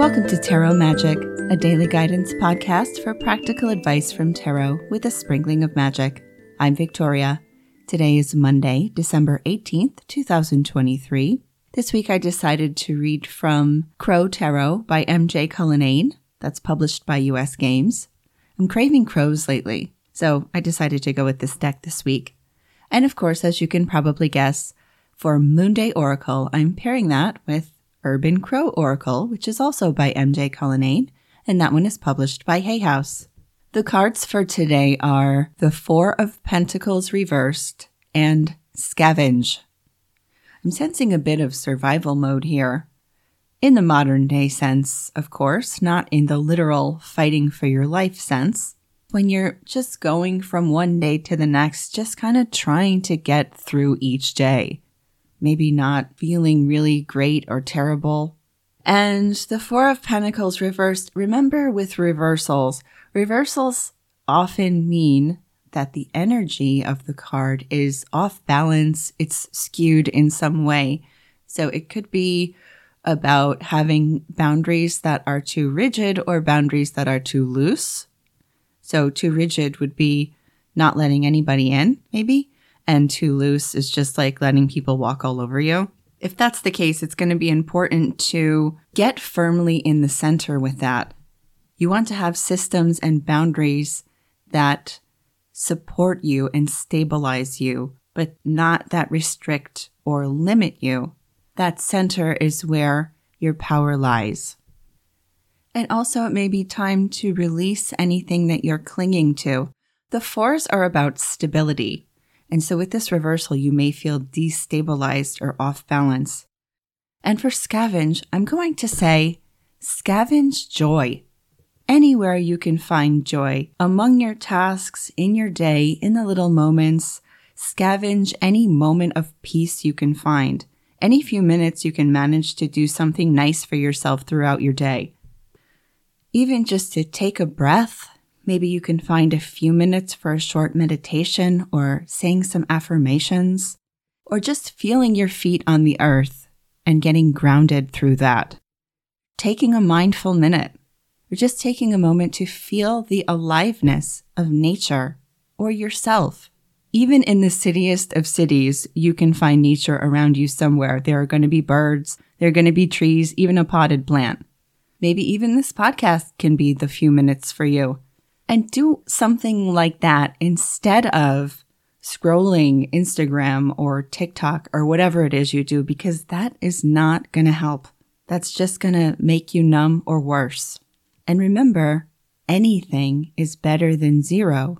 Welcome to Tarot Magic, a daily guidance podcast for practical advice from tarot with a sprinkling of magic. I'm Victoria. Today is Monday, December 18th, 2023. This week I decided to read from Crow Tarot by MJ Cullinane. That's published by US Games. I'm craving crows lately, so I decided to go with this deck this week. And of course, as you can probably guess, for Moonday Oracle, I'm pairing that with Urban Crow Oracle, which is also by MJ Cullinane, and that one is published by Hay House. The cards for today are the Four of Pentacles reversed and Scavenge. I'm sensing a bit of survival mode here. In the modern day sense, of course, not in the literal fighting for your life sense. When you're just going from one day to the next, just kind of trying to get through each day maybe not feeling really great or terrible. And the Four of Pentacles reversed. Remember with reversals, reversals often mean that the energy of the card is off balance, it's skewed in some way. So it could be about having boundaries that are too rigid or boundaries that are too loose. So too rigid would be not letting anybody in, maybe and too loose is just like letting people walk all over you. If that's the case, it's going to be important to get firmly in the center with that. You want to have systems and boundaries that support you and stabilize you, but not that restrict or limit you. That center is where your power lies. And also, it may be time to release anything that you're clinging to. The fours are about stability. And so with this reversal, you may feel destabilized or off balance. And for scavenge, I'm going to say scavenge joy. Anywhere you can find joy among your tasks, in your day, in the little moments, scavenge any moment of peace you can find. Any few minutes you can manage to do something nice for yourself throughout your day. Even just to take a breath Maybe you can find a few minutes for a short meditation or saying some affirmations, or just feeling your feet on the earth and getting grounded through that. Taking a mindful minute, or just taking a moment to feel the aliveness of nature or yourself. Even in the cityest of cities, you can find nature around you somewhere. There are going to be birds, there are going to be trees, even a potted plant. Maybe even this podcast can be the few minutes for you and do something like that instead of scrolling Instagram or TikTok or whatever it is you do, because that is not going to help. That's just going to make you numb or worse. And remember, anything is better than zero.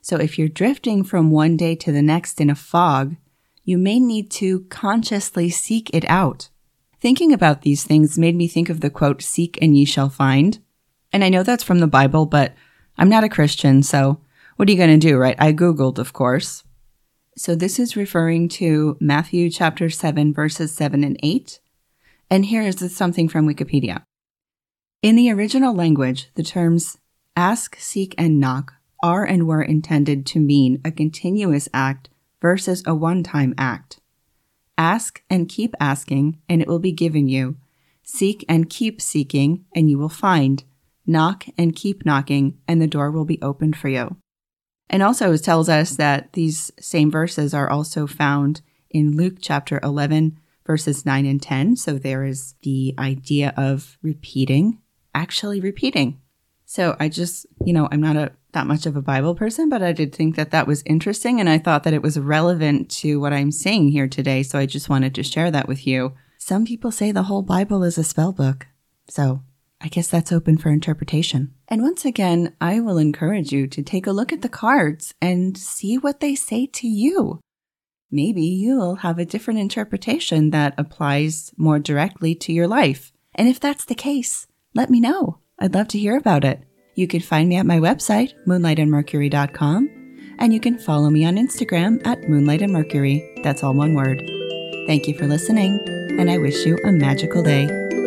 So if you're drifting from one day to the next in a fog, you may need to consciously seek it out. Thinking about these things made me think of the quote, seek and ye shall find. And I know that's from the Bible, but I'm not a Christian, so what are you going to do, right? I Googled, of course. So this is referring to Matthew chapter 7, verses 7 and 8. And here is something from Wikipedia. In the original language, the terms ask, seek, and knock are and were intended to mean a continuous act versus a one time act. Ask and keep asking, and it will be given you. Seek and keep seeking, and you will find. Knock and keep knocking, and the door will be opened for you. And also, it tells us that these same verses are also found in Luke chapter 11, verses 9 and 10. So there is the idea of repeating, actually repeating. So I just, you know, I'm not a that much of a Bible person, but I did think that that was interesting and I thought that it was relevant to what I'm saying here today, so I just wanted to share that with you. Some people say the whole Bible is a spell book. So I guess that's open for interpretation. And once again, I will encourage you to take a look at the cards and see what they say to you. Maybe you'll have a different interpretation that applies more directly to your life. And if that's the case, let me know. I'd love to hear about it. You can find me at my website, moonlightandmercury.com, and you can follow me on Instagram at moonlightandmercury. That's all one word. Thank you for listening, and I wish you a magical day.